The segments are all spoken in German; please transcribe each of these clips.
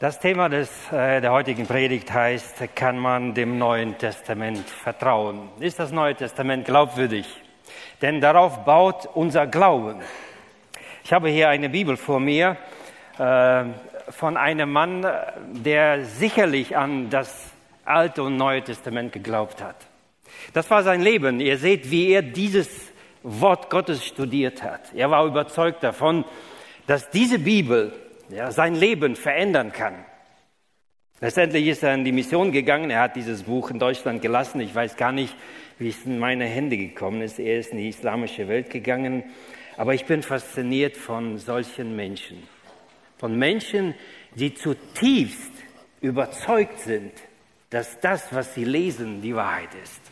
Das Thema des, äh, der heutigen Predigt heißt, kann man dem Neuen Testament vertrauen? Ist das Neue Testament glaubwürdig? Denn darauf baut unser Glauben. Ich habe hier eine Bibel vor mir äh, von einem Mann, der sicherlich an das Alte und Neue Testament geglaubt hat. Das war sein Leben. Ihr seht, wie er dieses Wort Gottes studiert hat. Er war überzeugt davon, dass diese Bibel ja, sein Leben verändern kann. Letztendlich ist er in die Mission gegangen. Er hat dieses Buch in Deutschland gelassen. Ich weiß gar nicht, wie es in meine Hände gekommen ist. Er ist in die islamische Welt gegangen. Aber ich bin fasziniert von solchen Menschen. Von Menschen, die zutiefst überzeugt sind, dass das, was sie lesen, die Wahrheit ist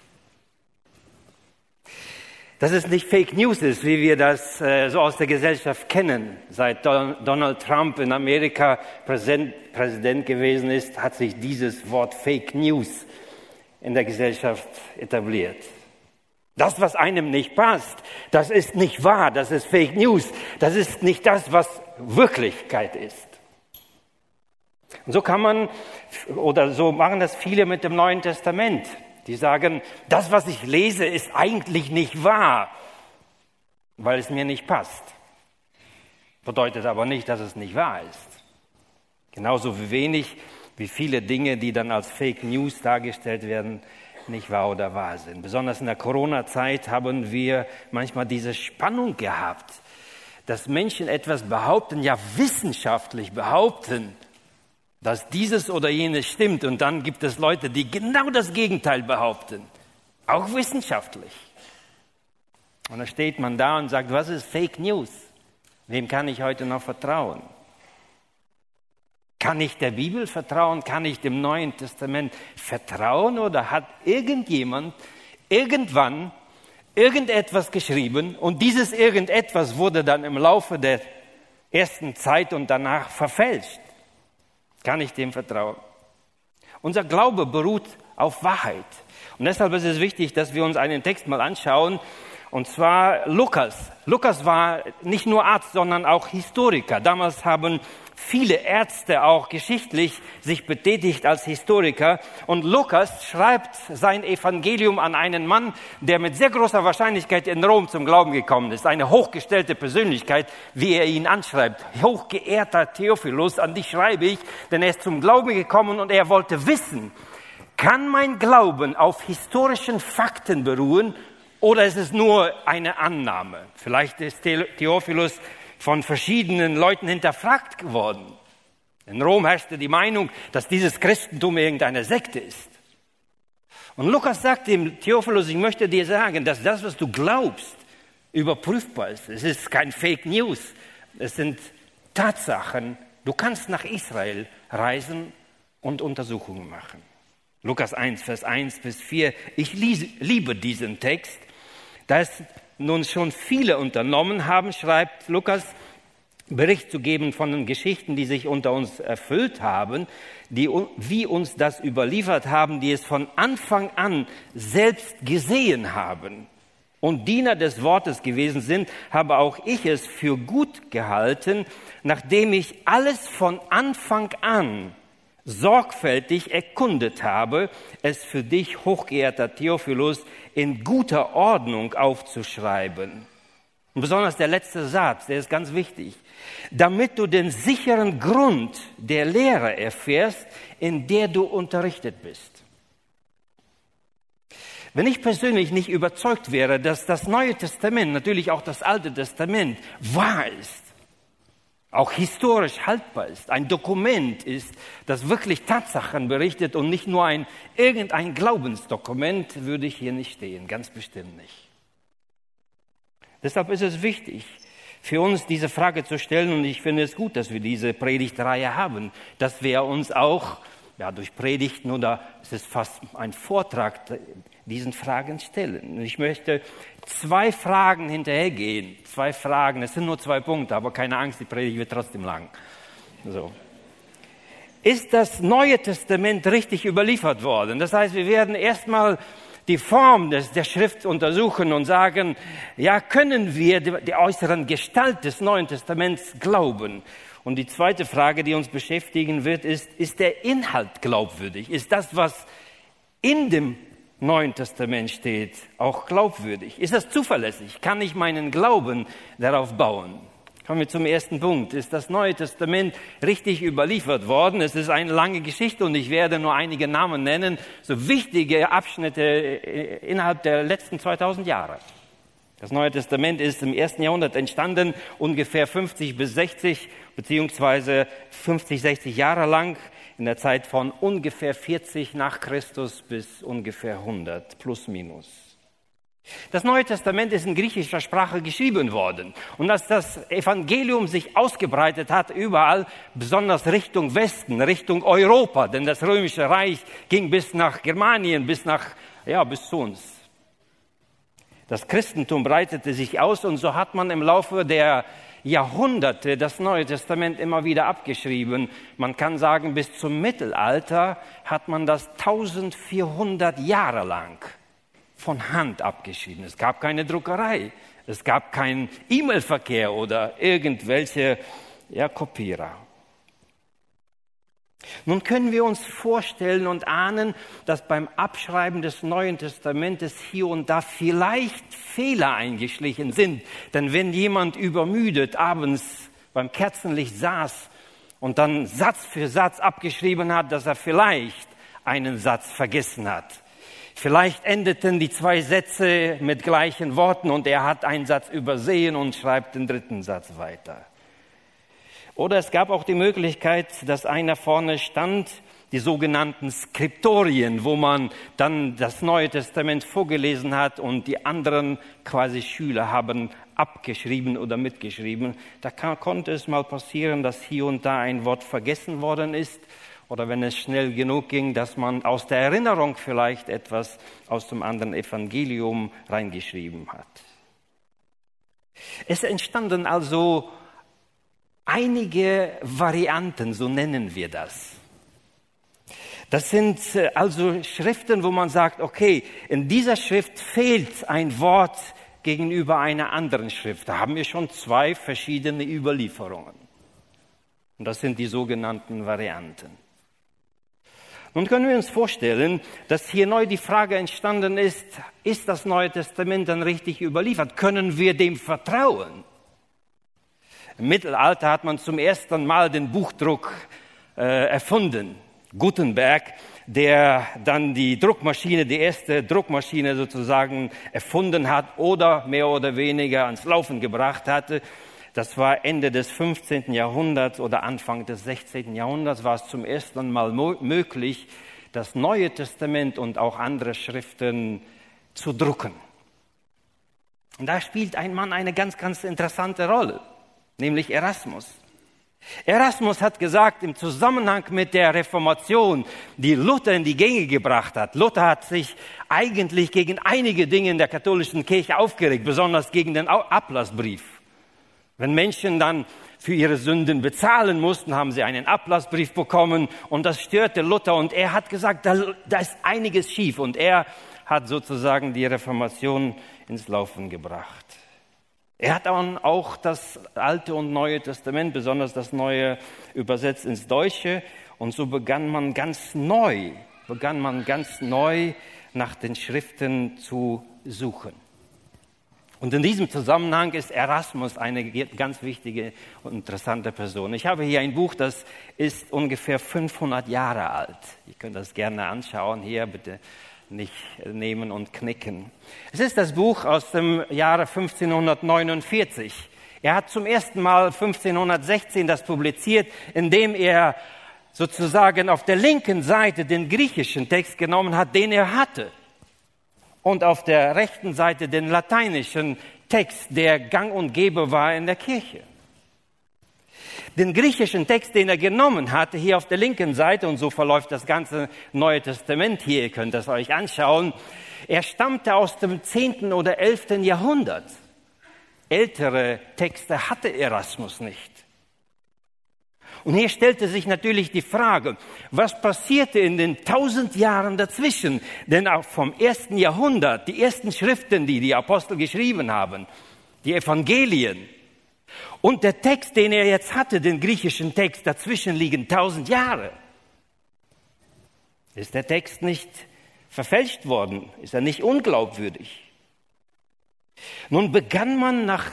dass es nicht Fake News ist, wie wir das äh, so aus der Gesellschaft kennen. Seit Don Donald Trump in Amerika Präsident, Präsident gewesen ist, hat sich dieses Wort Fake News in der Gesellschaft etabliert. Das, was einem nicht passt, das ist nicht wahr, das ist Fake News, das ist nicht das, was Wirklichkeit ist. Und so kann man, oder so machen das viele mit dem Neuen Testament. Die sagen, das, was ich lese, ist eigentlich nicht wahr, weil es mir nicht passt. Bedeutet aber nicht, dass es nicht wahr ist. Genauso wenig wie viele Dinge, die dann als Fake News dargestellt werden, nicht wahr oder wahr sind. Besonders in der Corona-Zeit haben wir manchmal diese Spannung gehabt, dass Menschen etwas behaupten, ja wissenschaftlich behaupten, dass dieses oder jenes stimmt und dann gibt es Leute, die genau das Gegenteil behaupten, auch wissenschaftlich. Und dann steht man da und sagt, was ist Fake News? Wem kann ich heute noch vertrauen? Kann ich der Bibel vertrauen? Kann ich dem Neuen Testament vertrauen? Oder hat irgendjemand irgendwann irgendetwas geschrieben und dieses irgendetwas wurde dann im Laufe der ersten Zeit und danach verfälscht? Kann ich dem vertrauen? Unser Glaube beruht auf Wahrheit. Und deshalb ist es wichtig, dass wir uns einen Text mal anschauen, und zwar Lukas. Lukas war nicht nur Arzt, sondern auch Historiker. Damals haben viele Ärzte auch geschichtlich sich betätigt als Historiker. Und Lukas schreibt sein Evangelium an einen Mann, der mit sehr großer Wahrscheinlichkeit in Rom zum Glauben gekommen ist. Eine hochgestellte Persönlichkeit, wie er ihn anschreibt. Hochgeehrter Theophilus, an dich schreibe ich, denn er ist zum Glauben gekommen und er wollte wissen, kann mein Glauben auf historischen Fakten beruhen oder ist es nur eine Annahme? Vielleicht ist Theophilus von verschiedenen Leuten hinterfragt geworden. In Rom herrschte die Meinung, dass dieses Christentum irgendeine Sekte ist. Und Lukas sagt dem Theophilus, ich möchte dir sagen, dass das, was du glaubst, überprüfbar ist. Es ist kein Fake News. Es sind Tatsachen. Du kannst nach Israel reisen und Untersuchungen machen. Lukas 1, Vers 1 bis 4. Ich liebe diesen Text. Da es nun schon viele unternommen haben, schreibt Lukas, Bericht zu geben von den Geschichten, die sich unter uns erfüllt haben, die, wie uns das überliefert haben, die es von Anfang an selbst gesehen haben und Diener des Wortes gewesen sind, habe auch ich es für gut gehalten, nachdem ich alles von Anfang an sorgfältig erkundet habe, es für dich, hochgeehrter Theophilus, in guter Ordnung aufzuschreiben. Und besonders der letzte Satz, der ist ganz wichtig. Damit du den sicheren Grund der Lehre erfährst, in der du unterrichtet bist. Wenn ich persönlich nicht überzeugt wäre, dass das Neue Testament, natürlich auch das Alte Testament, wahr ist, auch historisch haltbar ist, ein Dokument ist, das wirklich Tatsachen berichtet und nicht nur ein irgendein Glaubensdokument, würde ich hier nicht stehen, ganz bestimmt nicht. Deshalb ist es wichtig, für uns diese Frage zu stellen und ich finde es gut, dass wir diese Predigtreihe haben, dass wir uns auch ja, durch Predigten oder es ist fast ein Vortrag diesen Fragen stellen. Ich möchte zwei Fragen hinterhergehen. Zwei Fragen. Es sind nur zwei Punkte, aber keine Angst, die Predigt wird trotzdem lang. So. Ist das Neue Testament richtig überliefert worden? Das heißt, wir werden erstmal die Form des, der Schrift untersuchen und sagen, ja, können wir die, die äußeren Gestalt des Neuen Testaments glauben? Und die zweite Frage, die uns beschäftigen wird, ist, ist der Inhalt glaubwürdig? Ist das, was in dem Neuen Testament steht, auch glaubwürdig? Ist das zuverlässig? Kann ich meinen Glauben darauf bauen? Kommen wir zum ersten Punkt. Ist das Neue Testament richtig überliefert worden? Es ist eine lange Geschichte und ich werde nur einige Namen nennen, so wichtige Abschnitte innerhalb der letzten 2000 Jahre. Das Neue Testament ist im ersten Jahrhundert entstanden, ungefähr 50 bis 60 beziehungsweise 50, 60 Jahre lang, in der Zeit von ungefähr 40 nach Christus bis ungefähr 100 plus minus. Das Neue Testament ist in griechischer Sprache geschrieben worden. Und als das Evangelium sich ausgebreitet hat, überall, besonders Richtung Westen, Richtung Europa, denn das Römische Reich ging bis nach Germanien, bis nach, ja, bis zu uns. Das Christentum breitete sich aus und so hat man im Laufe der Jahrhunderte das Neue Testament immer wieder abgeschrieben. Man kann sagen, bis zum Mittelalter hat man das 1400 Jahre lang von Hand abgeschrieben. Es gab keine Druckerei, es gab keinen E-Mail-Verkehr oder irgendwelche ja, Kopierer. Nun können wir uns vorstellen und ahnen, dass beim Abschreiben des Neuen Testamentes hier und da vielleicht Fehler eingeschlichen sind. Denn wenn jemand übermüdet abends beim Kerzenlicht saß und dann Satz für Satz abgeschrieben hat, dass er vielleicht einen Satz vergessen hat, Vielleicht endeten die zwei Sätze mit gleichen Worten und er hat einen Satz übersehen und schreibt den dritten Satz weiter. Oder es gab auch die Möglichkeit, dass einer vorne stand, die sogenannten Skriptorien, wo man dann das Neue Testament vorgelesen hat und die anderen quasi Schüler haben abgeschrieben oder mitgeschrieben. Da kann, konnte es mal passieren, dass hier und da ein Wort vergessen worden ist oder wenn es schnell genug ging, dass man aus der Erinnerung vielleicht etwas aus dem anderen Evangelium reingeschrieben hat. Es entstanden also einige Varianten, so nennen wir das. Das sind äh, also Schriften, wo man sagt, okay, in dieser Schrift fehlt ein Wort gegenüber einer anderen Schrift. Da haben wir schon zwei verschiedene Überlieferungen. Und das sind die sogenannten Varianten. Nun können wir uns vorstellen, dass hier neu die Frage entstanden ist, ist das Neue Testament dann richtig überliefert? Können wir dem vertrauen? Im Mittelalter hat man zum ersten Mal den Buchdruck äh, erfunden. Gutenberg, der dann die Druckmaschine, die erste Druckmaschine sozusagen erfunden hat oder mehr oder weniger ans Laufen gebracht hatte. Das war Ende des 15. Jahrhunderts oder Anfang des 16. Jahrhunderts war es zum ersten Mal möglich, das Neue Testament und auch andere Schriften zu drucken. Und da spielt ein Mann eine ganz, ganz interessante Rolle, nämlich Erasmus. Erasmus hat gesagt, im Zusammenhang mit der Reformation, die Luther in die Gänge gebracht hat, Luther hat sich eigentlich gegen einige Dinge in der katholischen Kirche aufgeregt, besonders gegen den Ablassbrief. Wenn Menschen dann für ihre Sünden bezahlen mussten, haben sie einen Ablassbrief bekommen und das störte Luther und er hat gesagt, da, da ist einiges schief und er hat sozusagen die Reformation ins Laufen gebracht. Er hat dann auch das Alte und Neue Testament, besonders das Neue, übersetzt ins Deutsche und so begann man ganz neu, begann man ganz neu nach den Schriften zu suchen. Und in diesem Zusammenhang ist Erasmus eine ganz wichtige und interessante Person. Ich habe hier ein Buch, das ist ungefähr 500 Jahre alt. Ihr könnt das gerne anschauen. Hier bitte nicht nehmen und knicken. Es ist das Buch aus dem Jahre 1549. Er hat zum ersten Mal 1516 das publiziert, indem er sozusagen auf der linken Seite den griechischen Text genommen hat, den er hatte und auf der rechten Seite den lateinischen Text, der gang und gäbe war in der Kirche. Den griechischen Text, den er genommen hatte, hier auf der linken Seite, und so verläuft das ganze Neue Testament hier, ihr könnt das euch anschauen, er stammte aus dem 10. oder 11. Jahrhundert. Ältere Texte hatte Erasmus nicht. Und hier stellte sich natürlich die Frage, was passierte in den tausend Jahren dazwischen? Denn auch vom ersten Jahrhundert, die ersten Schriften, die die Apostel geschrieben haben, die Evangelien, Und der Text, den er jetzt hatte, den griechischen Text, dazwischen liegen tausend Jahre. Ist der Text nicht verfälscht worden? Ist er nicht unglaubwürdig? Nun begann man nach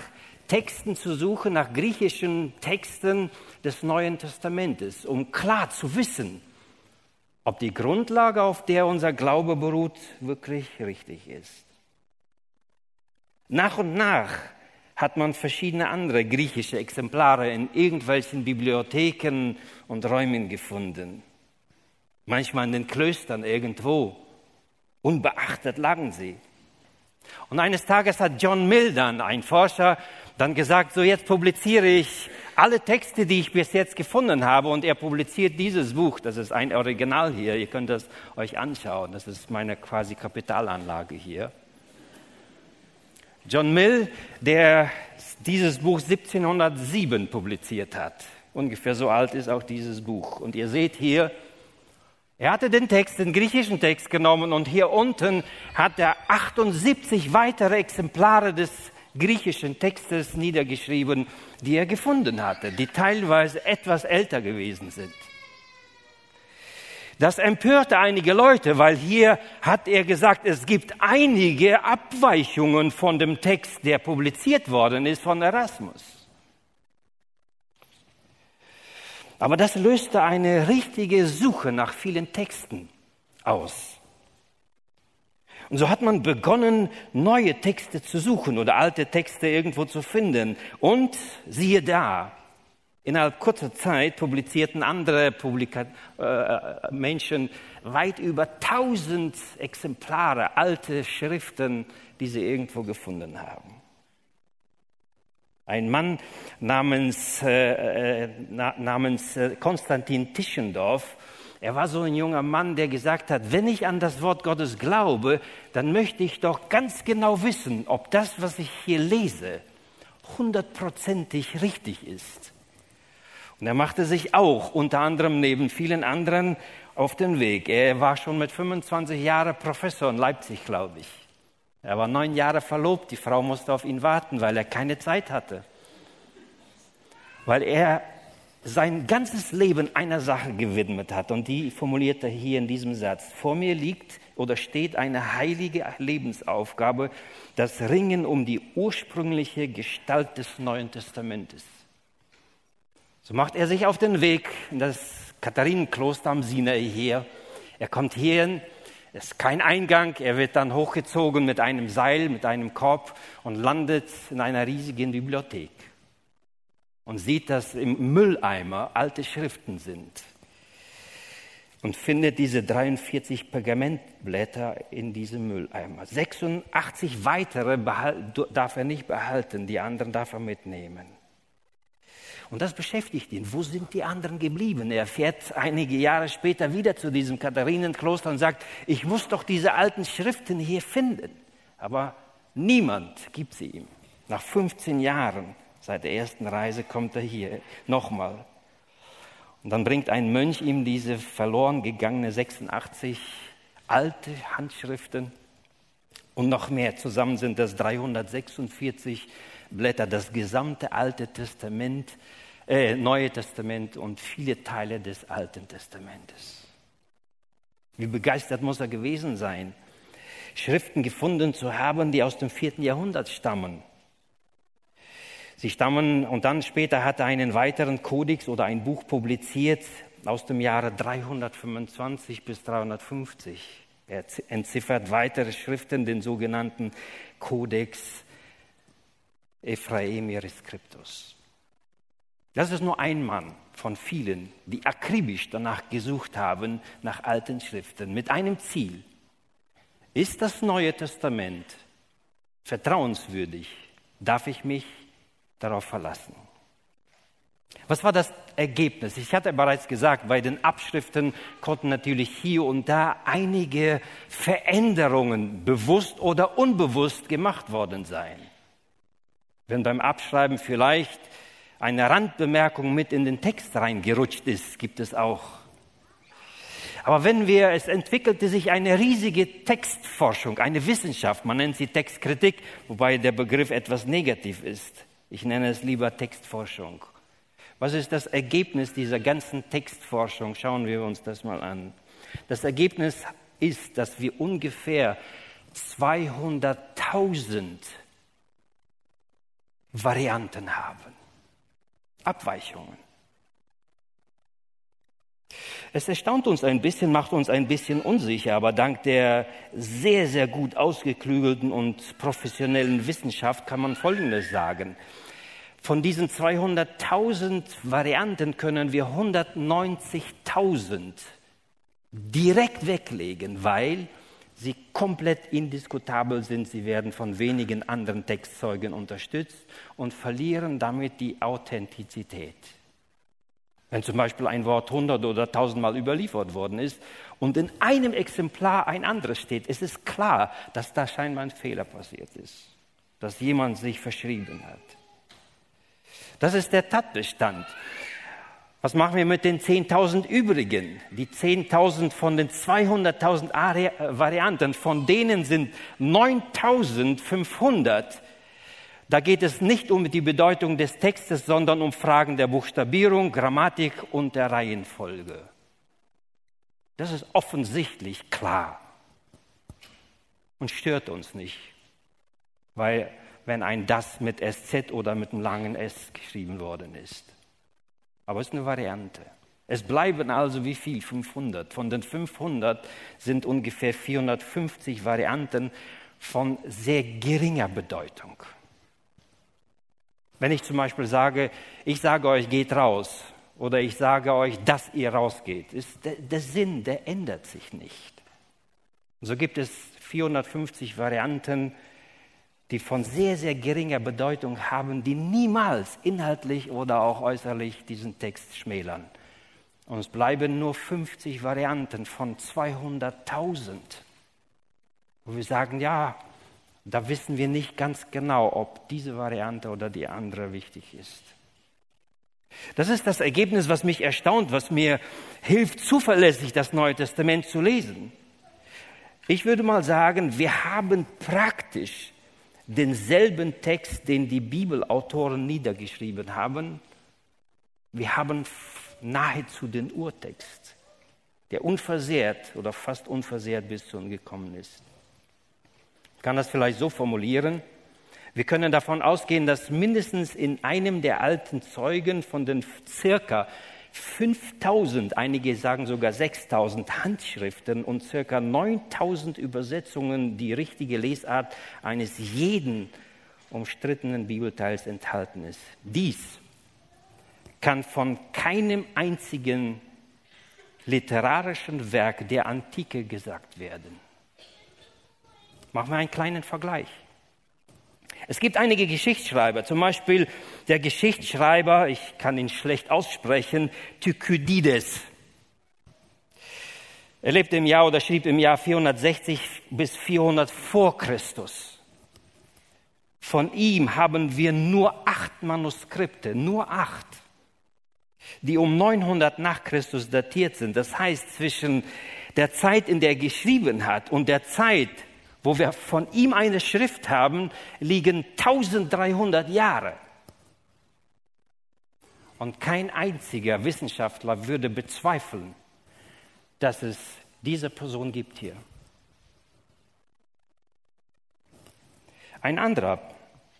Texten zu suchen, nach griechischen Texten des Neuen Testamentes, um klar zu wissen, ob die Grundlage, auf der unser Glaube beruht, wirklich richtig ist. Nach und nach hat man verschiedene andere griechische Exemplare in irgendwelchen Bibliotheken und Räumen gefunden. Manchmal in den Klöstern irgendwo. Unbeachtet lagen sie. Und eines Tages hat John Mildan, ein Forscher, dann gesagt, so jetzt publiziere ich alle Texte, die ich bis jetzt gefunden habe. Und er publiziert dieses Buch, das ist ein Original hier, ihr könnt das euch anschauen, das ist meine quasi Kapitalanlage hier. John Mill, der dieses Buch 1707 publiziert hat. Ungefähr so alt ist auch dieses Buch. Und ihr seht hier, er hatte den Text, den griechischen Text genommen und hier unten hat er 78 weitere Exemplare des griechischen Textes niedergeschrieben, die er gefunden hatte, die teilweise etwas älter gewesen sind. Das empörte einige Leute, weil hier hat er gesagt, es gibt einige Abweichungen von dem Text, der publiziert worden ist von Erasmus. Aber das löste eine richtige Suche nach vielen Texten aus. Und so hat man begonnen, neue Texte zu suchen oder alte Texte irgendwo zu finden. Und siehe da, innerhalb kurzer Zeit publizierten andere Publika äh, Menschen weit über tausend Exemplare, alte Schriften, die sie irgendwo gefunden haben. Ein Mann namens, äh, äh namens äh, Konstantin Tischendorf er war so ein junger Mann, der gesagt hat, wenn ich an das Wort Gottes glaube, dann möchte ich doch ganz genau wissen, ob das, was ich hier lese, hundertprozentig richtig ist. Und er machte sich auch unter anderem neben vielen anderen auf den Weg. Er war schon mit 25 Jahren Professor in Leipzig, glaube ich. Er war neun Jahre verlobt. Die Frau musste auf ihn warten, weil er keine Zeit hatte. Weil er sein ganzes Leben einer Sache gewidmet hat. Und die formuliert er hier in diesem Satz. Vor mir liegt oder steht eine heilige Lebensaufgabe, das Ringen um die ursprüngliche Gestalt des Neuen Testamentes. So macht er sich auf den Weg in das Katharinenkloster am Sinai hier. Er kommt hierhin, es ist kein Eingang, er wird dann hochgezogen mit einem Seil, mit einem Korb und landet in einer riesigen Bibliothek und sieht, dass im Mülleimer alte Schriften sind und findet diese 43 Pergamentblätter in diesem Mülleimer. 86 weitere darf er nicht behalten, die anderen darf er mitnehmen. Und das beschäftigt ihn. Wo sind die anderen geblieben? Er fährt einige Jahre später wieder zu diesem Katharinenkloster und sagt, ich muss doch diese alten Schriften hier finden. Aber niemand gibt sie ihm. Nach 15 Jahren Seit der ersten Reise kommt er hier nochmal. Und dann bringt ein Mönch ihm diese verloren gegangene 86 alte Handschriften und noch mehr. Zusammen sind das 346 Blätter, das gesamte Alte Testament, äh, Neue Testament und viele Teile des Alten Testamentes. Wie begeistert muss er gewesen sein, Schriften gefunden zu haben, die aus dem vierten Jahrhundert stammen. Sie stammen und dann später hat er einen weiteren Kodex oder ein Buch publiziert aus dem Jahre 325 bis 350. Er entziffert weitere Schriften, den sogenannten Codex Ephraemiris Scriptus. Das ist nur ein Mann von vielen, die akribisch danach gesucht haben, nach alten Schriften, mit einem Ziel. Ist das Neue Testament vertrauenswürdig? Darf ich mich darauf verlassen. Was war das Ergebnis? Ich hatte bereits gesagt, bei den Abschriften konnten natürlich hier und da einige Veränderungen bewusst oder unbewusst gemacht worden sein. Wenn beim Abschreiben vielleicht eine Randbemerkung mit in den Text reingerutscht ist, gibt es auch. Aber wenn wir, es entwickelte sich eine riesige Textforschung, eine Wissenschaft, man nennt sie Textkritik, wobei der Begriff etwas negativ ist Ich nenne es lieber Textforschung. Was ist das Ergebnis dieser ganzen Textforschung? Schauen wir uns das mal an. Das Ergebnis ist, dass wir ungefähr 200.000 Varianten haben. Abweichungen. Es erstaunt uns ein bisschen, macht uns ein bisschen unsicher, aber dank der sehr, sehr gut ausgeklügelten und professionellen Wissenschaft kann man Folgendes sagen. Von diesen 200.000 Varianten können wir 190.000 direkt weglegen, weil sie komplett indiskutabel sind. Sie werden von wenigen anderen Textzeugen unterstützt und verlieren damit die Authentizität. Wenn zum Beispiel ein Wort hundert oder tausendmal überliefert worden ist und in einem Exemplar ein anderes steht, ist es klar, dass da scheinbar ein Fehler passiert ist, dass jemand sich verschrieben hat. Das ist der Tatbestand. Was machen wir mit den 10.000 übrigen? Die 10.000 von den 200.000 äh, Varianten, von denen sind 9.500. Da geht es nicht um die Bedeutung des Textes, sondern um Fragen der Buchstabierung, Grammatik und der Reihenfolge. Das ist offensichtlich klar und stört uns nicht, weil wenn ein das mit SZ oder mit einem langen S geschrieben worden ist. Aber es ist eine Variante. Es bleiben also wie viel? 500. Von den 500 sind ungefähr 450 Varianten von sehr geringer Bedeutung. Wenn ich zum Beispiel sage, ich sage euch, geht raus, oder ich sage euch, dass ihr rausgeht, ist der, der Sinn, der ändert sich nicht. So gibt es 450 Varianten die von sehr, sehr geringer Bedeutung haben, die niemals inhaltlich oder auch äußerlich diesen Text schmälern. Und es bleiben nur 50 Varianten von 200.000, wo wir sagen, ja, da wissen wir nicht ganz genau, ob diese Variante oder die andere wichtig ist. Das ist das Ergebnis, was mich erstaunt, was mir hilft, zuverlässig das Neue Testament zu lesen. Ich würde mal sagen, wir haben praktisch denselben Text, den die Bibelautoren niedergeschrieben haben. Wir haben nahezu den Urtext, der unversehrt oder fast unversehrt bis zu uns gekommen ist. Ich kann das vielleicht so formulieren. Wir können davon ausgehen, dass mindestens in einem der alten Zeugen von den circa 5000, einige sagen sogar 6000 Handschriften und circa 9000 Übersetzungen die richtige Lesart eines jeden umstrittenen Bibelteils enthalten ist. Dies kann von keinem einzigen literarischen Werk der Antike gesagt werden. Machen wir einen kleinen Vergleich. Es gibt einige Geschichtsschreiber, zum Beispiel der Geschichtsschreiber, ich kann ihn schlecht aussprechen, Thukydides. Er lebte im Jahr oder schrieb im Jahr 460 bis 400 vor Christus. Von ihm haben wir nur acht Manuskripte, nur acht, die um 900 nach Christus datiert sind. Das heißt, zwischen der Zeit, in der er geschrieben hat und der Zeit, wo wir von ihm eine Schrift haben, liegen 1300 Jahre. Und kein einziger Wissenschaftler würde bezweifeln, dass es diese Person gibt hier. Ein anderer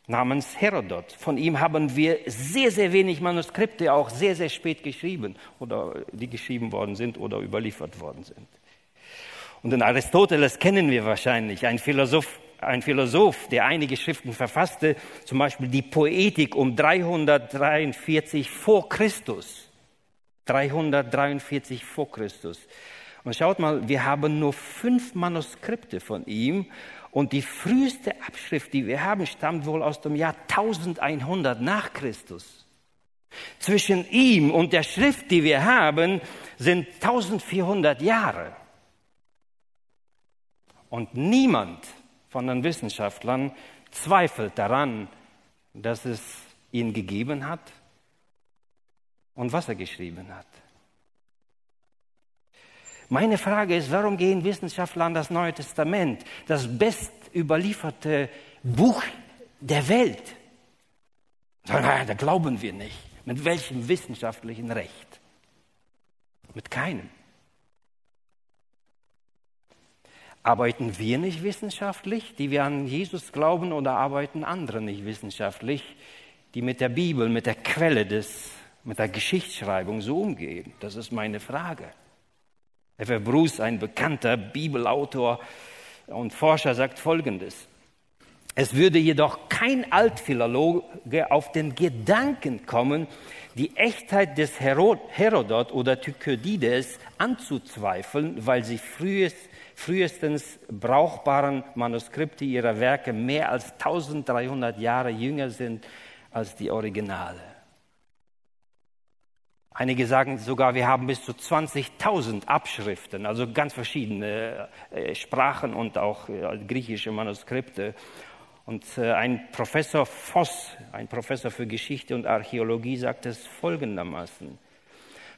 namens Herodot, von ihm haben wir sehr, sehr wenig Manuskripte, auch sehr, sehr spät geschrieben oder die geschrieben worden sind oder überliefert worden sind. Und den Aristoteles kennen wir wahrscheinlich, ein Philosoph, ein Philosoph, der einige Schriften verfasste, zum Beispiel die Poetik um 343 vor Christus. 343 vor Christus. Und schaut mal, wir haben nur fünf Manuskripte von ihm und die früheste Abschrift, die wir haben, stammt wohl aus dem Jahr 1100 nach Christus. Zwischen ihm und der Schrift, die wir haben, sind 1400 Jahre. Und niemand von den Wissenschaftlern zweifelt daran, dass es ihn gegeben hat und was er geschrieben hat. Meine Frage ist, warum gehen Wissenschaftler an das Neue Testament, das best überlieferte Buch der Welt? Nein, da glauben wir nicht. Mit welchem wissenschaftlichen Recht? Mit keinem. Arbeiten wir nicht wissenschaftlich, die wir an Jesus glauben, oder arbeiten andere nicht wissenschaftlich, die mit der Bibel, mit der Quelle des, mit der Geschichtsschreibung so umgehen? Das ist meine Frage. F. Bruce, ein bekannter Bibelautor und Forscher, sagt Folgendes. Es würde jedoch kein Altphilologe auf den Gedanken kommen, die Echtheit des Herodot oder Thukydides anzuzweifeln, weil sie frühest, frühestens brauchbaren Manuskripte ihrer Werke mehr als 1300 Jahre jünger sind als die Originale. Einige sagen sogar, wir haben bis zu 20.000 Abschriften, also ganz verschiedene äh, Sprachen und auch äh, griechische Manuskripte. Und äh, ein Professor Voss, ein Professor für Geschichte und Archäologie, sagt es folgendermaßen.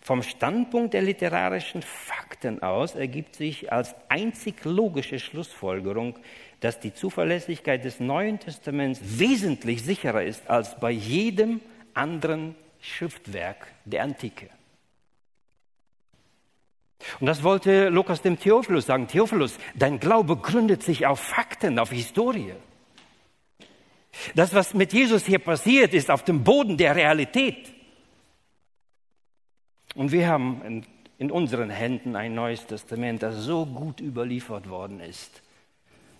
Vom Standpunkt der literarischen Fakten aus ergibt sich als einzig logische Schlussfolgerung, dass die Zuverlässigkeit des Neuen Testaments wesentlich sicherer ist als bei jedem anderen Schriftwerk der Antike. Und das wollte Lukas dem Theophilus sagen. Theophilus, dein Glaube gründet sich auf Fakten, auf Historie. Das, was mit Jesus hier passiert, ist auf dem Boden der Realität. Und wir haben in, in unseren Händen ein neues Testament, das so gut überliefert worden ist.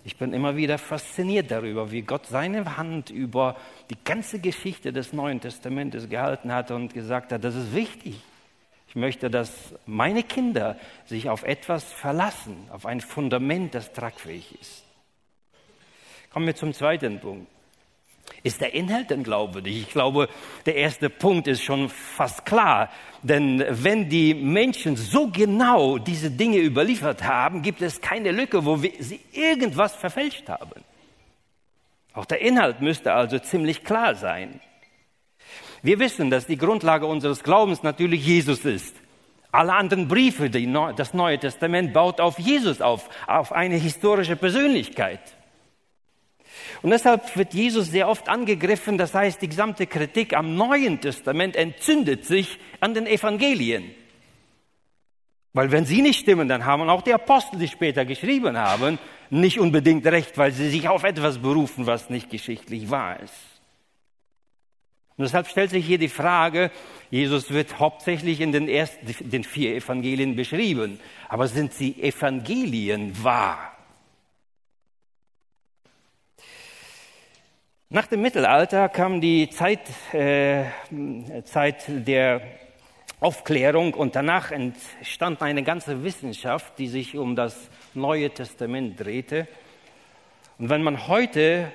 Ich bin immer wieder fasziniert darüber, wie Gott seine Hand über die ganze Geschichte des Neuen Testamentes gehalten hat und gesagt hat, das ist wichtig. Ich möchte, dass meine Kinder sich auf etwas verlassen, auf ein Fundament, das tragfähig ist. Kommen wir zum zweiten Punkt. Ist der Inhalt denn glaubwürdig? Ich glaube, der erste Punkt ist schon fast klar. Denn wenn die Menschen so genau diese Dinge überliefert haben, gibt es keine Lücke, wo sie irgendwas verfälscht haben. Auch der Inhalt müsste also ziemlich klar sein. Wir wissen, dass die Grundlage unseres Glaubens natürlich Jesus ist. Alle anderen Briefe, das Neue Testament baut auf Jesus auf, auf eine historische Persönlichkeit. Und deshalb wird Jesus sehr oft angegriffen. Das heißt, die gesamte Kritik am Neuen Testament entzündet sich an den Evangelien. Weil wenn sie nicht stimmen, dann haben auch die Apostel, die später geschrieben haben, nicht unbedingt recht, weil sie sich auf etwas berufen, was nicht geschichtlich wahr ist. Und deshalb stellt sich hier die Frage, Jesus wird hauptsächlich in den, ersten, den vier Evangelien beschrieben, aber sind sie Evangelien wahr? Nach dem Mittelalter kam die Zeit, äh, Zeit der Aufklärung und danach entstand eine ganze Wissenschaft, die sich um das Neue Testament drehte. Und wenn man heute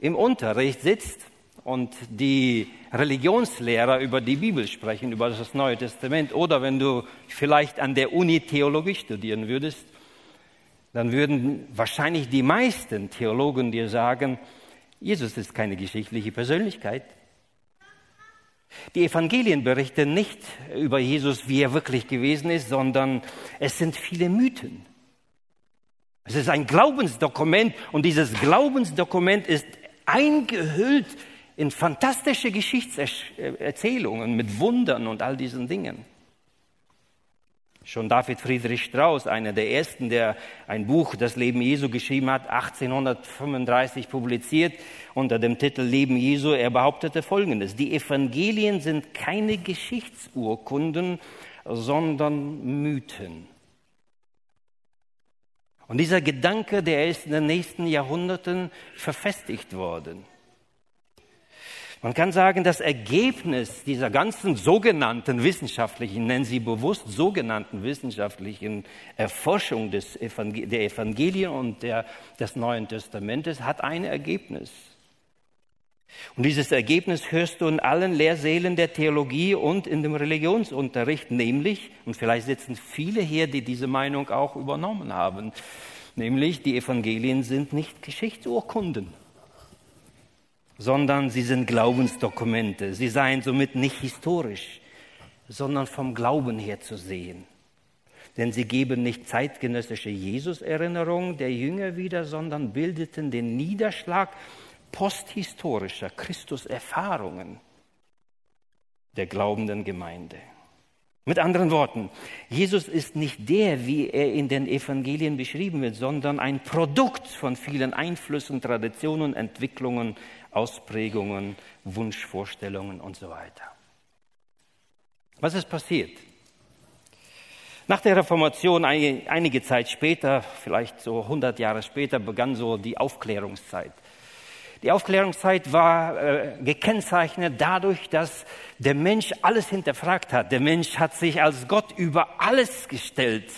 im Unterricht sitzt und die Religionslehrer über die Bibel sprechen, über das Neue Testament, oder wenn du vielleicht an der Uni Theologie studieren würdest, dann würden wahrscheinlich die meisten Theologen dir sagen, Jesus ist keine geschichtliche Persönlichkeit. Die Evangelien berichten nicht über Jesus, wie er wirklich gewesen ist, sondern es sind viele Mythen. Es ist ein Glaubensdokument und dieses Glaubensdokument ist eingehüllt in fantastische Geschichtserzählungen mit Wundern und all diesen Dingen. Schon David Friedrich Strauss, einer der ersten, der ein Buch, das Leben Jesu geschrieben hat, 1835 publiziert unter dem Titel Leben Jesu, er behauptete Folgendes. Die Evangelien sind keine Geschichtsurkunden, sondern Mythen. Und dieser Gedanke, der ist in den nächsten Jahrhunderten verfestigt worden. Man kann sagen, das Ergebnis dieser ganzen sogenannten wissenschaftlichen, nennen Sie bewusst sogenannten wissenschaftlichen Erforschung des Evangel der Evangelien und der, des Neuen Testamentes hat ein Ergebnis. Und dieses Ergebnis hörst du in allen Lehrsälen der Theologie und in dem Religionsunterricht, nämlich, und vielleicht sitzen viele hier, die diese Meinung auch übernommen haben, nämlich die Evangelien sind nicht Geschichtsurkunden sondern sie sind Glaubensdokumente. Sie seien somit nicht historisch, sondern vom Glauben her zu sehen. Denn sie geben nicht zeitgenössische Jesus-Erinnerungen der Jünger wieder, sondern bildeten den Niederschlag posthistorischer Christuserfahrungen der glaubenden Gemeinde. Mit anderen Worten, Jesus ist nicht der, wie er in den Evangelien beschrieben wird, sondern ein Produkt von vielen Einflüssen, Traditionen, Entwicklungen, Ausprägungen, Wunschvorstellungen und so weiter. Was ist passiert? Nach der Reformation, einige Zeit später, vielleicht so 100 Jahre später, begann so die Aufklärungszeit. Die Aufklärungszeit war äh, gekennzeichnet dadurch, dass der Mensch alles hinterfragt hat. Der Mensch hat sich als Gott über alles gestellt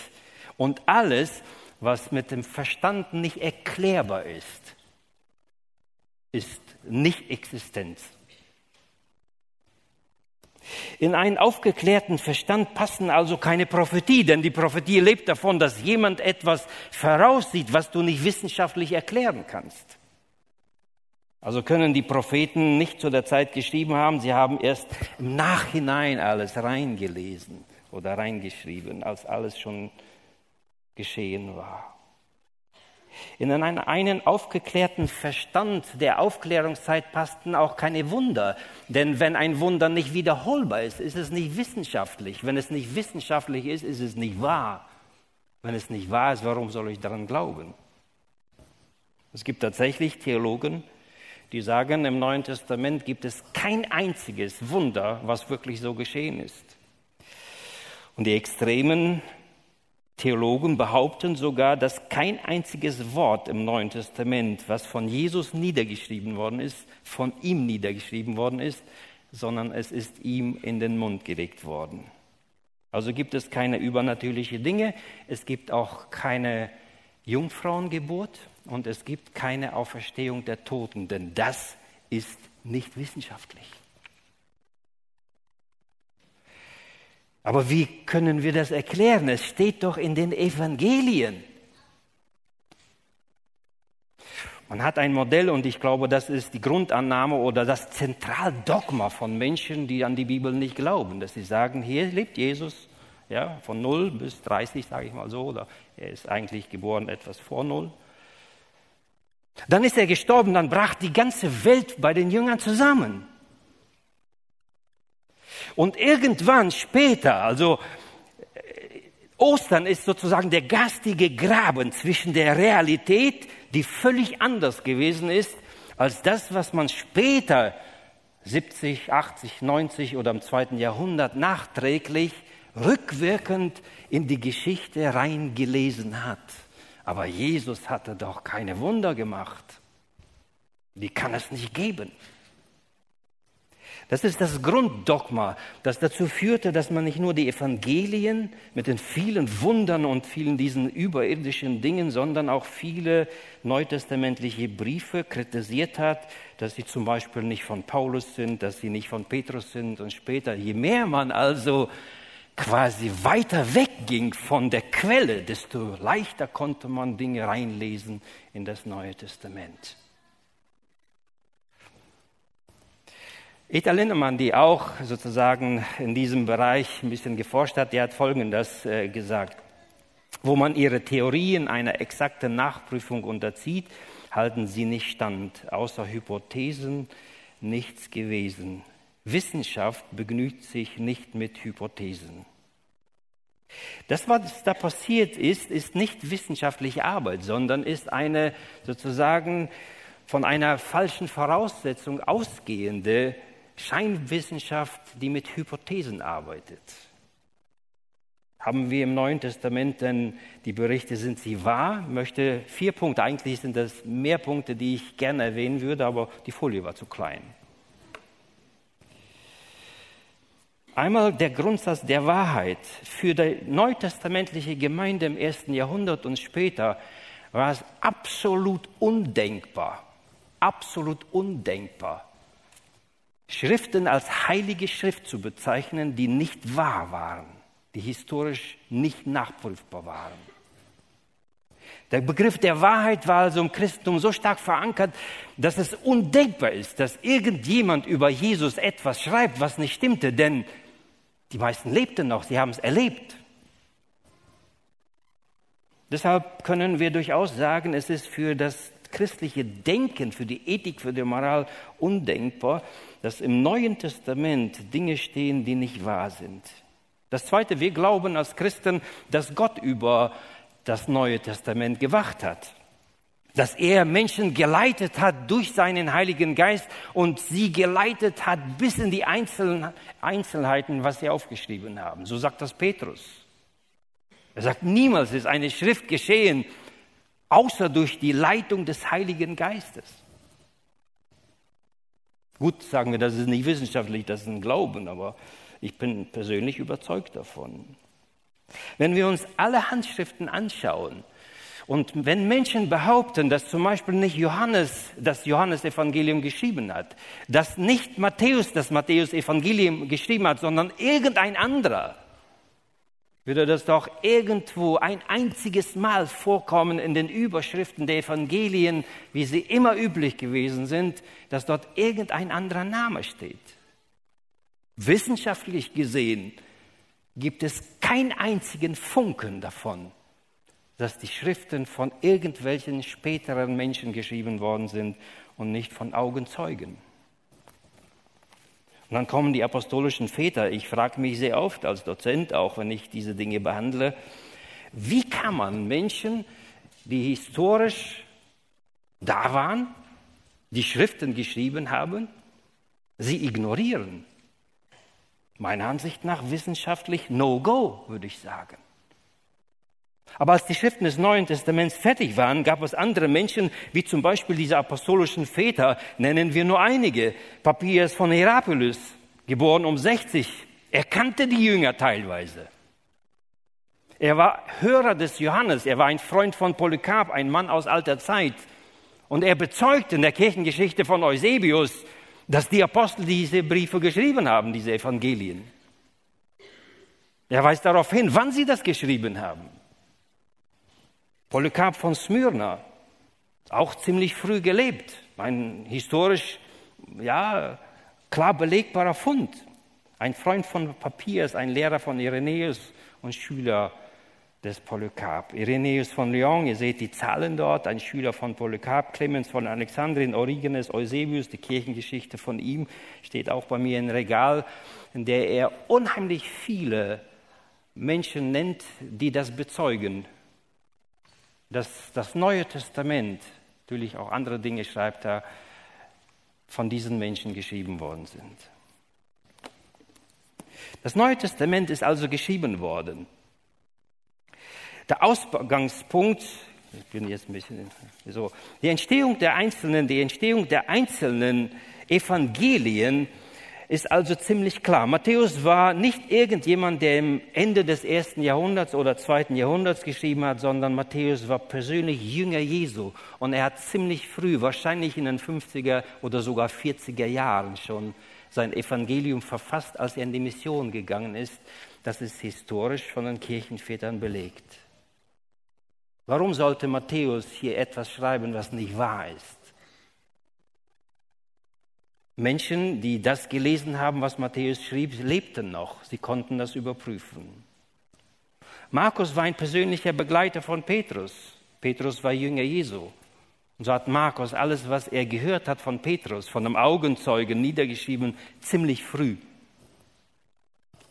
und alles, was mit dem Verstand nicht erklärbar ist, ist nicht Existenz. In einen aufgeklärten Verstand passen also keine Prophetie, denn die Prophetie lebt davon, dass jemand etwas voraussieht, was du nicht wissenschaftlich erklären kannst. Also können die Propheten nicht zu der Zeit geschrieben haben, sie haben erst im Nachhinein alles reingelesen oder reingeschrieben, als alles schon geschehen war. In einen, aufgeklärten Verstand der Aufklärungszeit passten auch keine Wunder. Denn wenn ein Wunder nicht wiederholbar ist, ist es nicht wissenschaftlich. Wenn es nicht wissenschaftlich ist, ist es nicht wahr. Wenn es nicht wahr ist, warum soll ich daran glauben? Es gibt tatsächlich Theologen, die sagen, im Neuen Testament gibt es kein einziges Wunder, was wirklich so geschehen ist. Und die extremen Theologen behaupten sogar, dass kein einziges Wort im Neuen Testament, was von Jesus niedergeschrieben worden ist, von ihm niedergeschrieben worden ist, sondern es ist ihm in den Mund gelegt worden. Also gibt es keine übernatürlichen Dinge, es gibt auch keine Jungfrauengeburt und es gibt keine Auferstehung der Toten, denn das ist nicht wissenschaftlich. Aber wie können wir das erklären? Es steht doch in den Evangelien. Man hat ein Modell und ich glaube, das ist die Grundannahme oder das Zentraldogma von Menschen, die an die Bibel nicht glauben, dass sie sagen, hier lebt Jesus, ja, von 0 bis 30, sage ich mal so, oder er ist eigentlich geboren etwas vor 0. Dann ist er gestorben, dann brach die ganze Welt bei den Jüngern zusammen. Und irgendwann später, also äh, Ostern ist sozusagen der gastige Graben zwischen der Realität, die völlig anders gewesen ist, als das, was man später 70, 80, 90 oder im zweiten Jahrhundert nachträglich rückwirkend in die Geschichte reingelesen hat. Aber Jesus hatte doch keine Wunder gemacht. Wie kann es nicht geben? Das ist das Grunddogma, das dazu führte, dass man nicht nur die Evangelien mit den vielen Wundern und vielen diesen überirdischen Dingen, sondern auch viele neutestamentliche Briefe kritisiert hat, dass sie zum Beispiel nicht von Paulus sind, dass sie nicht von Petrus sind und später. Je mehr man also quasi weiter wegging von der Quelle, desto leichter konnte man Dinge reinlesen in das Neue Testament. Ethel Lindemann, die auch sozusagen in diesem Bereich ein bisschen geforscht hat, die hat Folgendes äh, gesagt. Wo man ihre Theorien einer exakten Nachprüfung unterzieht, halten sie nicht stand. Außer Hypothesen nichts gewesen. Wissenschaft begnügt sich nicht mit Hypothesen. Das, was da passiert ist, ist nicht wissenschaftliche Arbeit, sondern ist eine sozusagen von einer falschen Voraussetzung ausgehende Scheinwissenschaft, die mit Hypothesen arbeitet. Haben wir im Neuen Testament denn die Berichte, sind sie wahr? Möchte vier Punkte, eigentlich sind das mehr Punkte, die ich gerne erwähnen würde, aber die Folie war zu klein. Einmal der Grundsatz der Wahrheit. Für die neutestamentliche Gemeinde im ersten Jahrhundert und später war es absolut undenkbar, absolut undenkbar, Schriften als heilige Schrift zu bezeichnen, die nicht wahr waren, die historisch nicht nachprüfbar waren. Der Begriff der Wahrheit war also im Christentum so stark verankert, dass es undenkbar ist, dass irgendjemand über Jesus etwas schreibt, was nicht stimmte, denn die meisten lebten noch, sie haben es erlebt. Deshalb können wir durchaus sagen, es ist für das christliche Denken, für die Ethik, für die Moral undenkbar, dass im Neuen Testament Dinge stehen, die nicht wahr sind. Das Zweite, wir glauben als Christen, dass Gott über das Neue Testament gewacht hat dass er Menschen geleitet hat durch seinen Heiligen Geist und sie geleitet hat bis in die Einzelheiten, was sie aufgeschrieben haben. So sagt das Petrus. Er sagt, niemals ist eine Schrift geschehen, außer durch die Leitung des Heiligen Geistes. Gut, sagen wir, das ist nicht wissenschaftlich, das ist ein Glauben, aber ich bin persönlich überzeugt davon. Wenn wir uns alle Handschriften anschauen, und wenn Menschen behaupten, dass zum Beispiel nicht Johannes das Johannesevangelium geschrieben hat, dass nicht Matthäus das Matthäus-Evangelium geschrieben hat, sondern irgendein anderer, würde das doch irgendwo ein einziges Mal vorkommen in den Überschriften der Evangelien, wie sie immer üblich gewesen sind, dass dort irgendein anderer Name steht. Wissenschaftlich gesehen gibt es keinen einzigen Funken davon, dass die Schriften von irgendwelchen späteren Menschen geschrieben worden sind und nicht von Augenzeugen. Und dann kommen die apostolischen Väter. Ich frage mich sehr oft als Dozent, auch wenn ich diese Dinge behandle, wie kann man Menschen, die historisch da waren, die Schriften geschrieben haben, sie ignorieren? Meiner Ansicht nach wissenschaftlich No-Go, würde ich sagen. Aber als die Schriften des Neuen Testaments fertig waren, gab es andere Menschen, wie zum Beispiel diese apostolischen Väter, nennen wir nur einige. Papias von Hierapolis, geboren um 60. Er kannte die Jünger teilweise. Er war Hörer des Johannes, er war ein Freund von Polycarp, ein Mann aus alter Zeit. Und er bezeugt in der Kirchengeschichte von Eusebius, dass die Apostel diese Briefe geschrieben haben, diese Evangelien. Er weist darauf hin, wann sie das geschrieben haben. Polycarp von Smyrna, auch ziemlich früh gelebt, ein historisch, ja, klar belegbarer Fund. Ein Freund von Papiers, ein Lehrer von Irenäus und Schüler des Polycarp. Irenäus von Lyon, ihr seht die Zahlen dort, ein Schüler von Polycarp, Clemens von Alexandrien, Origenes, Eusebius, die Kirchengeschichte von ihm steht auch bei mir im Regal, in der er unheimlich viele Menschen nennt, die das bezeugen, dass das Neue Testament, natürlich auch andere Dinge schreibt er, von diesen Menschen geschrieben worden sind. Das Neue Testament ist also geschrieben worden. Der Ausgangspunkt, ich bin jetzt ein bisschen so, die Entstehung der einzelnen, die Entstehung der einzelnen Evangelien ist also ziemlich klar. Matthäus war nicht irgendjemand, der im Ende des ersten Jahrhunderts oder zweiten Jahrhunderts geschrieben hat, sondern Matthäus war persönlich Jünger Jesu. Und er hat ziemlich früh, wahrscheinlich in den 50er oder sogar 40er Jahren schon, sein Evangelium verfasst, als er in die Mission gegangen ist. Das ist historisch von den Kirchenvätern belegt. Warum sollte Matthäus hier etwas schreiben, was nicht wahr ist? Menschen, die das gelesen haben, was Matthäus schrieb, lebten noch. Sie konnten das überprüfen. Markus war ein persönlicher Begleiter von Petrus. Petrus war Jünger Jesu. Und so hat Markus alles, was er gehört hat von Petrus, von einem Augenzeugen niedergeschrieben, ziemlich früh.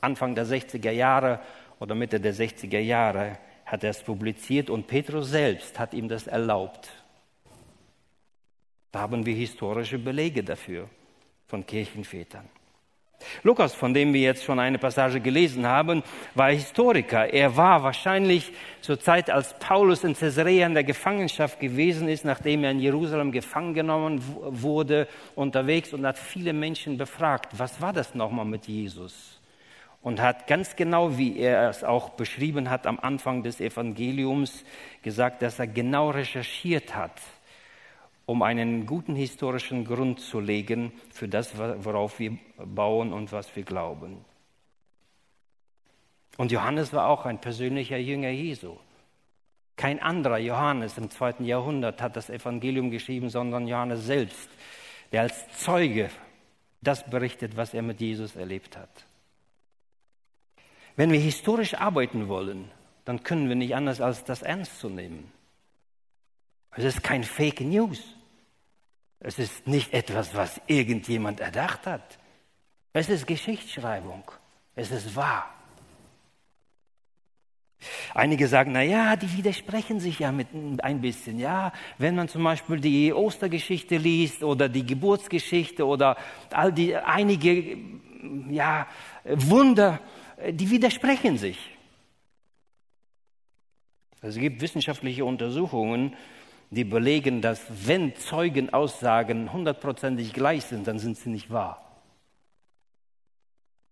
Anfang der 60er Jahre oder Mitte der 60er Jahre hat er es publiziert und Petrus selbst hat ihm das erlaubt. Da haben wir historische Belege dafür von Kirchenvätern. Lukas, von dem wir jetzt schon eine Passage gelesen haben, war Historiker. Er war wahrscheinlich zur Zeit, als Paulus in Caesarea in der Gefangenschaft gewesen ist, nachdem er in Jerusalem gefangen genommen wurde, unterwegs und hat viele Menschen befragt, was war das nochmal mit Jesus? Und hat ganz genau, wie er es auch beschrieben hat am Anfang des Evangeliums, gesagt, dass er genau recherchiert hat um einen guten historischen Grund zu legen für das, worauf wir bauen und was wir glauben. Und Johannes war auch ein persönlicher Jünger Jesu. Kein anderer Johannes im zweiten Jahrhundert hat das Evangelium geschrieben, sondern Johannes selbst, der als Zeuge das berichtet, was er mit Jesus erlebt hat. Wenn wir historisch arbeiten wollen, dann können wir nicht anders als das ernst zu nehmen. Es ist kein Fake News. Es ist nicht etwas, was irgendjemand erdacht hat. Es ist Geschichtsschreibung. Es ist wahr. Einige sagen, na ja, die widersprechen sich ja mit ein bisschen, ja. Wenn man zum Beispiel die Ostergeschichte liest oder die Geburtsgeschichte oder all die einige, ja, Wunder, die widersprechen sich. Es gibt wissenschaftliche Untersuchungen, die belegen, dass wenn Zeugenaussagen hundertprozentig gleich sind, dann sind sie nicht wahr.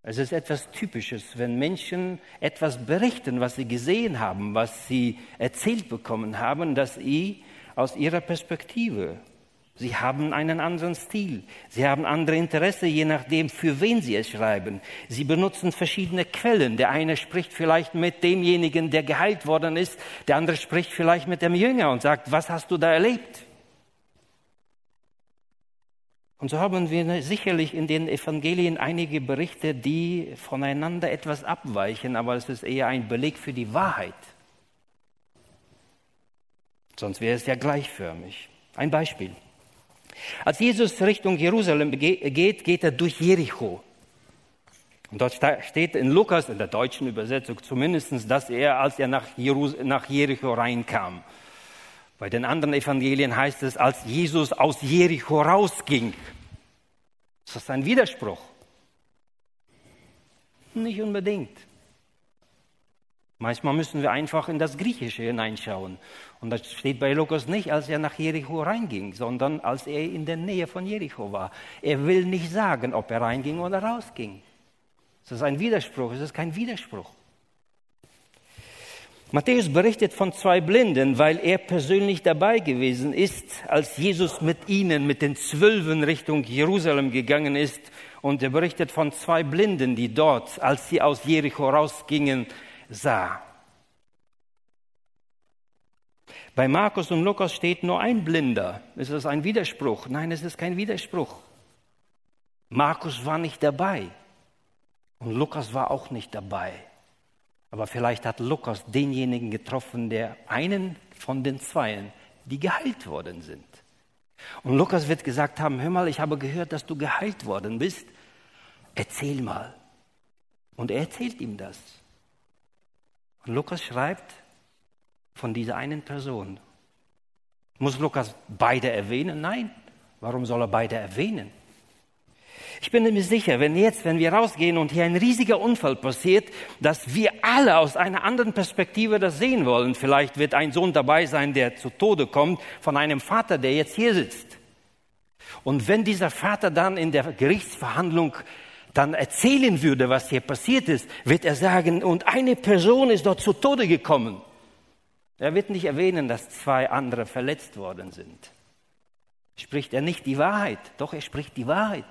Es ist etwas Typisches, wenn Menschen etwas berichten, was sie gesehen haben, was sie erzählt bekommen haben, dass sie aus ihrer Perspektive, sie haben einen anderen Stil, sie haben andere Interesse, je nachdem, für wen sie es schreiben. Sie benutzen verschiedene Quellen. Der eine spricht vielleicht mit demjenigen, der geheilt worden ist, der andere spricht vielleicht mit dem Jünger und sagt, was hast du da erlebt? Und so haben wir sicherlich in den Evangelien einige Berichte, die voneinander etwas abweichen, aber es ist eher ein Beleg für die Wahrheit. Sonst wäre es ja gleichförmig. Ein Beispiel. Als Jesus Richtung Jerusalem geht, geht er durch Jericho. Und dort steht in Lukas, in der deutschen Übersetzung zumindest, dass er, als er nach, Jericho reinkam. Bei den anderen Evangelien heißt es, als Jesus aus Jericho rausging. Ist das ein Widerspruch? Nicht unbedingt. Manchmal müssen wir einfach in das Griechische hineinschauen. Und das steht bei Lukas nicht, als er nach Jericho reinging, sondern als er in der Nähe von Jericho war. Er will nicht sagen, ob er reinging oder rausging. Das ist ein Widerspruch, es ist kein Widerspruch. Matthäus berichtet von zwei Blinden, weil er persönlich dabei gewesen ist, als Jesus mit ihnen, mit den Zwölfen Richtung Jerusalem gegangen ist. Und er berichtet von zwei Blinden, die dort, als sie aus Jericho rausgingen, sah. Bei Markus und Lukas steht nur ein Blinder. Ist das ein Widerspruch? Nein, es ist kein Widerspruch. Markus war nicht dabei und Lukas war auch nicht dabei. Aber vielleicht hat Lukas denjenigen getroffen, der einen von den Zweien, die geheilt worden sind. Und Lukas wird gesagt haben, hör mal, ich habe gehört, dass du geheilt worden bist. Erzähl mal. Und er erzählt ihm das. Und Lukas schreibt von dieser einen Person. Muss Lukas beide erwähnen? Nein. Warum soll er beide erwähnen? Ich bin mir sicher, wenn jetzt, wenn wir rausgehen und hier ein riesiger Unfall passiert, dass wir alle aus einer anderen Perspektive das sehen wollen. Vielleicht wird ein Sohn dabei sein, der zu Tode kommt, von einem Vater, der jetzt hier sitzt. Und wenn dieser Vater dann in der Gerichtsverhandlung dann erzählen würde, was hier passiert ist, wird er sagen, und eine Person ist dort zu Tode gekommen. Er wird nicht erwähnen, dass zwei andere verletzt worden sind. Spricht er nicht die Wahrheit? Doch, er spricht die Wahrheit.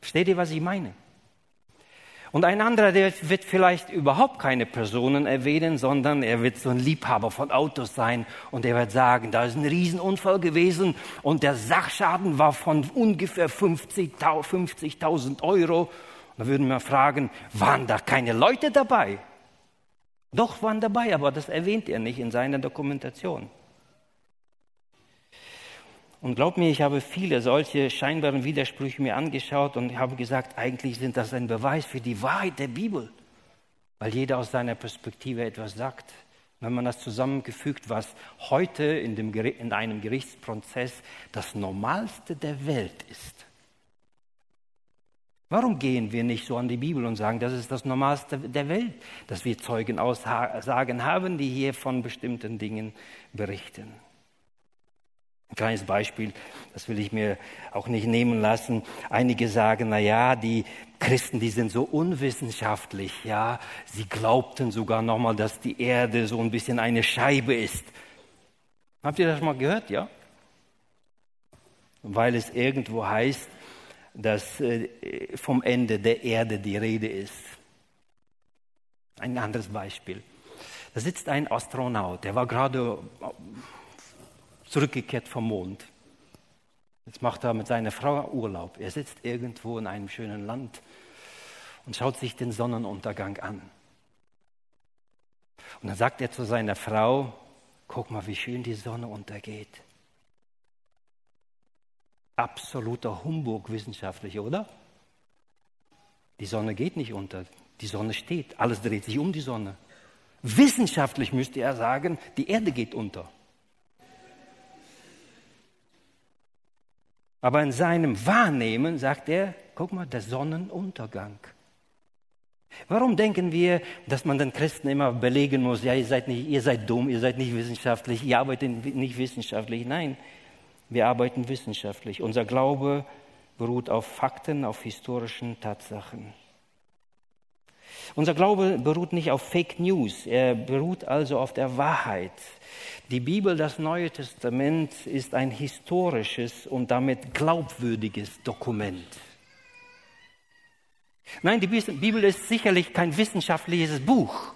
Versteht ihr, was ich meine? Und ein anderer, der wird vielleicht überhaupt keine Personen erwähnen, sondern er wird so ein Liebhaber von Autos sein und er wird sagen, da ist ein Riesenunfall gewesen und der Sachschaden war von ungefähr 50.000 50 Euro. Da würden wir fragen, waren da keine Leute dabei? Doch waren dabei, aber das erwähnt er nicht in seiner Dokumentation. Und glaub mir, ich habe viele solche scheinbaren Widersprüche mir angeschaut und habe gesagt, eigentlich sind das ein Beweis für die Wahrheit der Bibel, weil jeder aus seiner Perspektive etwas sagt. Wenn man das zusammengefügt, was heute in, dem, in einem Gerichtsprozess das Normalste der Welt ist. Warum gehen wir nicht so an die Bibel und sagen, das ist das Normalste der Welt, dass wir Zeugenaussagen haben, die hier von bestimmten Dingen berichten? Ein kleines Beispiel, das will ich mir auch nicht nehmen lassen. Einige sagen, na ja, die Christen, die sind so unwissenschaftlich, ja. Sie glaubten sogar nochmal, dass die Erde so ein bisschen eine Scheibe ist. Habt ihr das mal gehört, ja? Weil es irgendwo heißt, dass äh, vom Ende der Erde die Rede ist. Ein anderes Beispiel. Da sitzt ein Astronaut, der war gerade zurückgekehrt vom Mond. Jetzt macht er mit seiner Frau Urlaub. Er sitzt irgendwo in einem schönen Land und schaut sich den Sonnenuntergang an. Und dann sagt er zu seiner Frau, Guck mal, wie schön die Sonne untergeht. Absoluter Humbug wissenschaftlich, oder? Die Sonne geht nicht unter, die Sonne steht, alles dreht sich um die Sonne. Wissenschaftlich müsste er sagen, die Erde geht unter. Aber in seinem Wahrnehmen sagt er, guck mal, der Sonnenuntergang. Warum denken wir, dass man den Christen immer belegen muss, ja, ihr seid, nicht, ihr seid dumm, ihr seid nicht wissenschaftlich, ihr arbeitet nicht wissenschaftlich? Nein, wir arbeiten wissenschaftlich. Unser Glaube beruht auf Fakten, auf historischen Tatsachen. Unser Glaube beruht nicht auf Fake News, er beruht also auf der Wahrheit. Die Bibel, das Neue Testament, ist ein historisches und damit glaubwürdiges Dokument. Nein, die Bibel ist sicherlich kein wissenschaftliches Buch.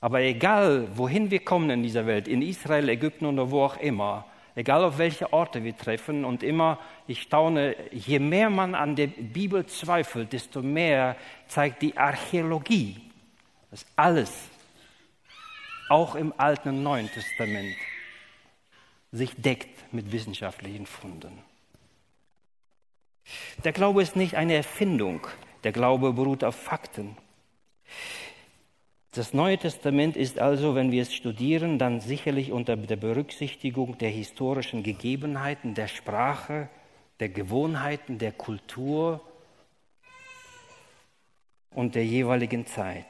Aber egal, wohin wir kommen in dieser Welt, in Israel, Ägypten oder wo auch immer, egal auf welche Orte wir treffen und immer, ich staune, je mehr man an der Bibel zweifelt, desto mehr zeigt die Archäologie, dass alles, auch im Alten und Neuen Testament, sich deckt mit wissenschaftlichen Funden. Der Glaube ist nicht eine Erfindung, der Glaube beruht auf Fakten. Das Neue Testament ist also, wenn wir es studieren, dann sicherlich unter der Berücksichtigung der historischen Gegebenheiten, der Sprache, der Gewohnheiten, der Kultur und der jeweiligen Zeit.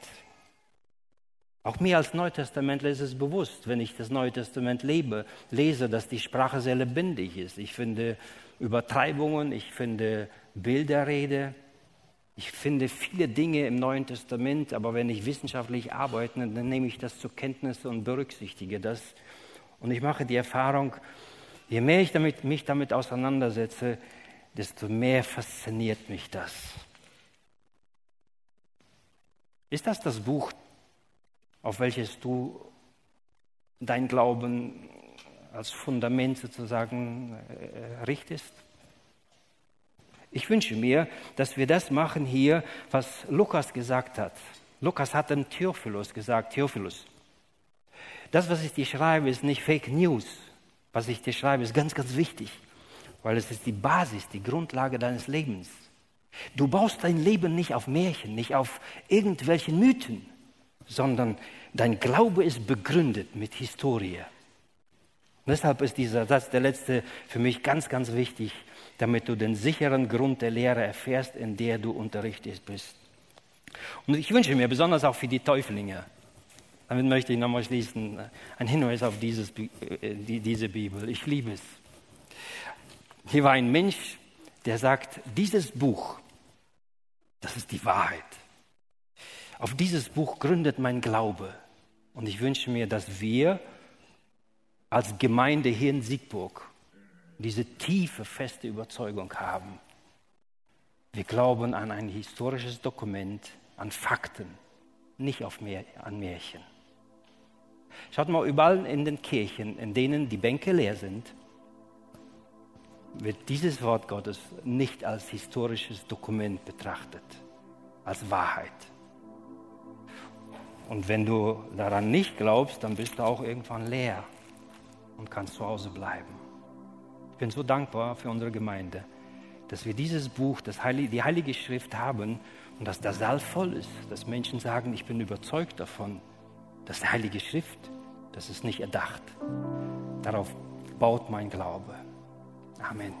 Auch mir als Neutestamentler ist es bewusst, wenn ich das Neue Testament lebe, lese, dass die Sprache sehr lebendig ist. Ich finde Übertreibungen, ich finde Bilderrede, ich finde viele Dinge im Neuen Testament, aber wenn ich wissenschaftlich arbeite, dann nehme ich das zur Kenntnis und berücksichtige das. Und ich mache die Erfahrung, je mehr ich damit, mich damit auseinandersetze, desto mehr fasziniert mich das. Ist das das Buch, auf welches du dein Glauben als Fundament sozusagen äh, richtest? Ich wünsche mir, dass wir das machen hier, was Lukas gesagt hat. Lukas hat dem Theophilus gesagt, Theophilus, das, was ich dir schreibe, ist nicht Fake News. Was ich dir schreibe, ist ganz, ganz wichtig, weil es ist die Basis, die Grundlage deines Lebens. Du baust dein Leben nicht auf Märchen, nicht auf irgendwelchen Mythen, sondern dein Glaube ist begründet mit Historie. Und deshalb ist dieser Satz, der letzte, für mich ganz, ganz wichtig damit du den sicheren Grund der Lehre erfährst, in der du unterrichtet bist. Und ich wünsche mir besonders auch für die Täuflinge, damit möchte ich nochmal schließen, ein Hinweis auf dieses, äh, diese Bibel. Ich liebe es. Hier war ein Mensch, der sagt, dieses Buch, das ist die Wahrheit. Auf dieses Buch gründet mein Glaube. Und ich wünsche mir, dass wir als Gemeinde hier in Siegburg diese tiefe, feste Überzeugung haben. Wir glauben an ein historisches Dokument, an Fakten, nicht auf Mehr, an Märchen. Schaut mal, überall in den Kirchen, in denen die Bänke leer sind, wird dieses Wort Gottes nicht als historisches Dokument betrachtet, als Wahrheit. Und wenn du daran nicht glaubst, dann bist du auch irgendwann leer und kannst zu Hause bleiben bin so dankbar für unsere Gemeinde, dass wir dieses Buch, das Heilige, die Heilige Schrift haben und dass der Saal voll ist, dass Menschen sagen, ich bin überzeugt davon, dass die Heilige Schrift, das ist nicht erdacht. Darauf baut mein Glaube. Amen.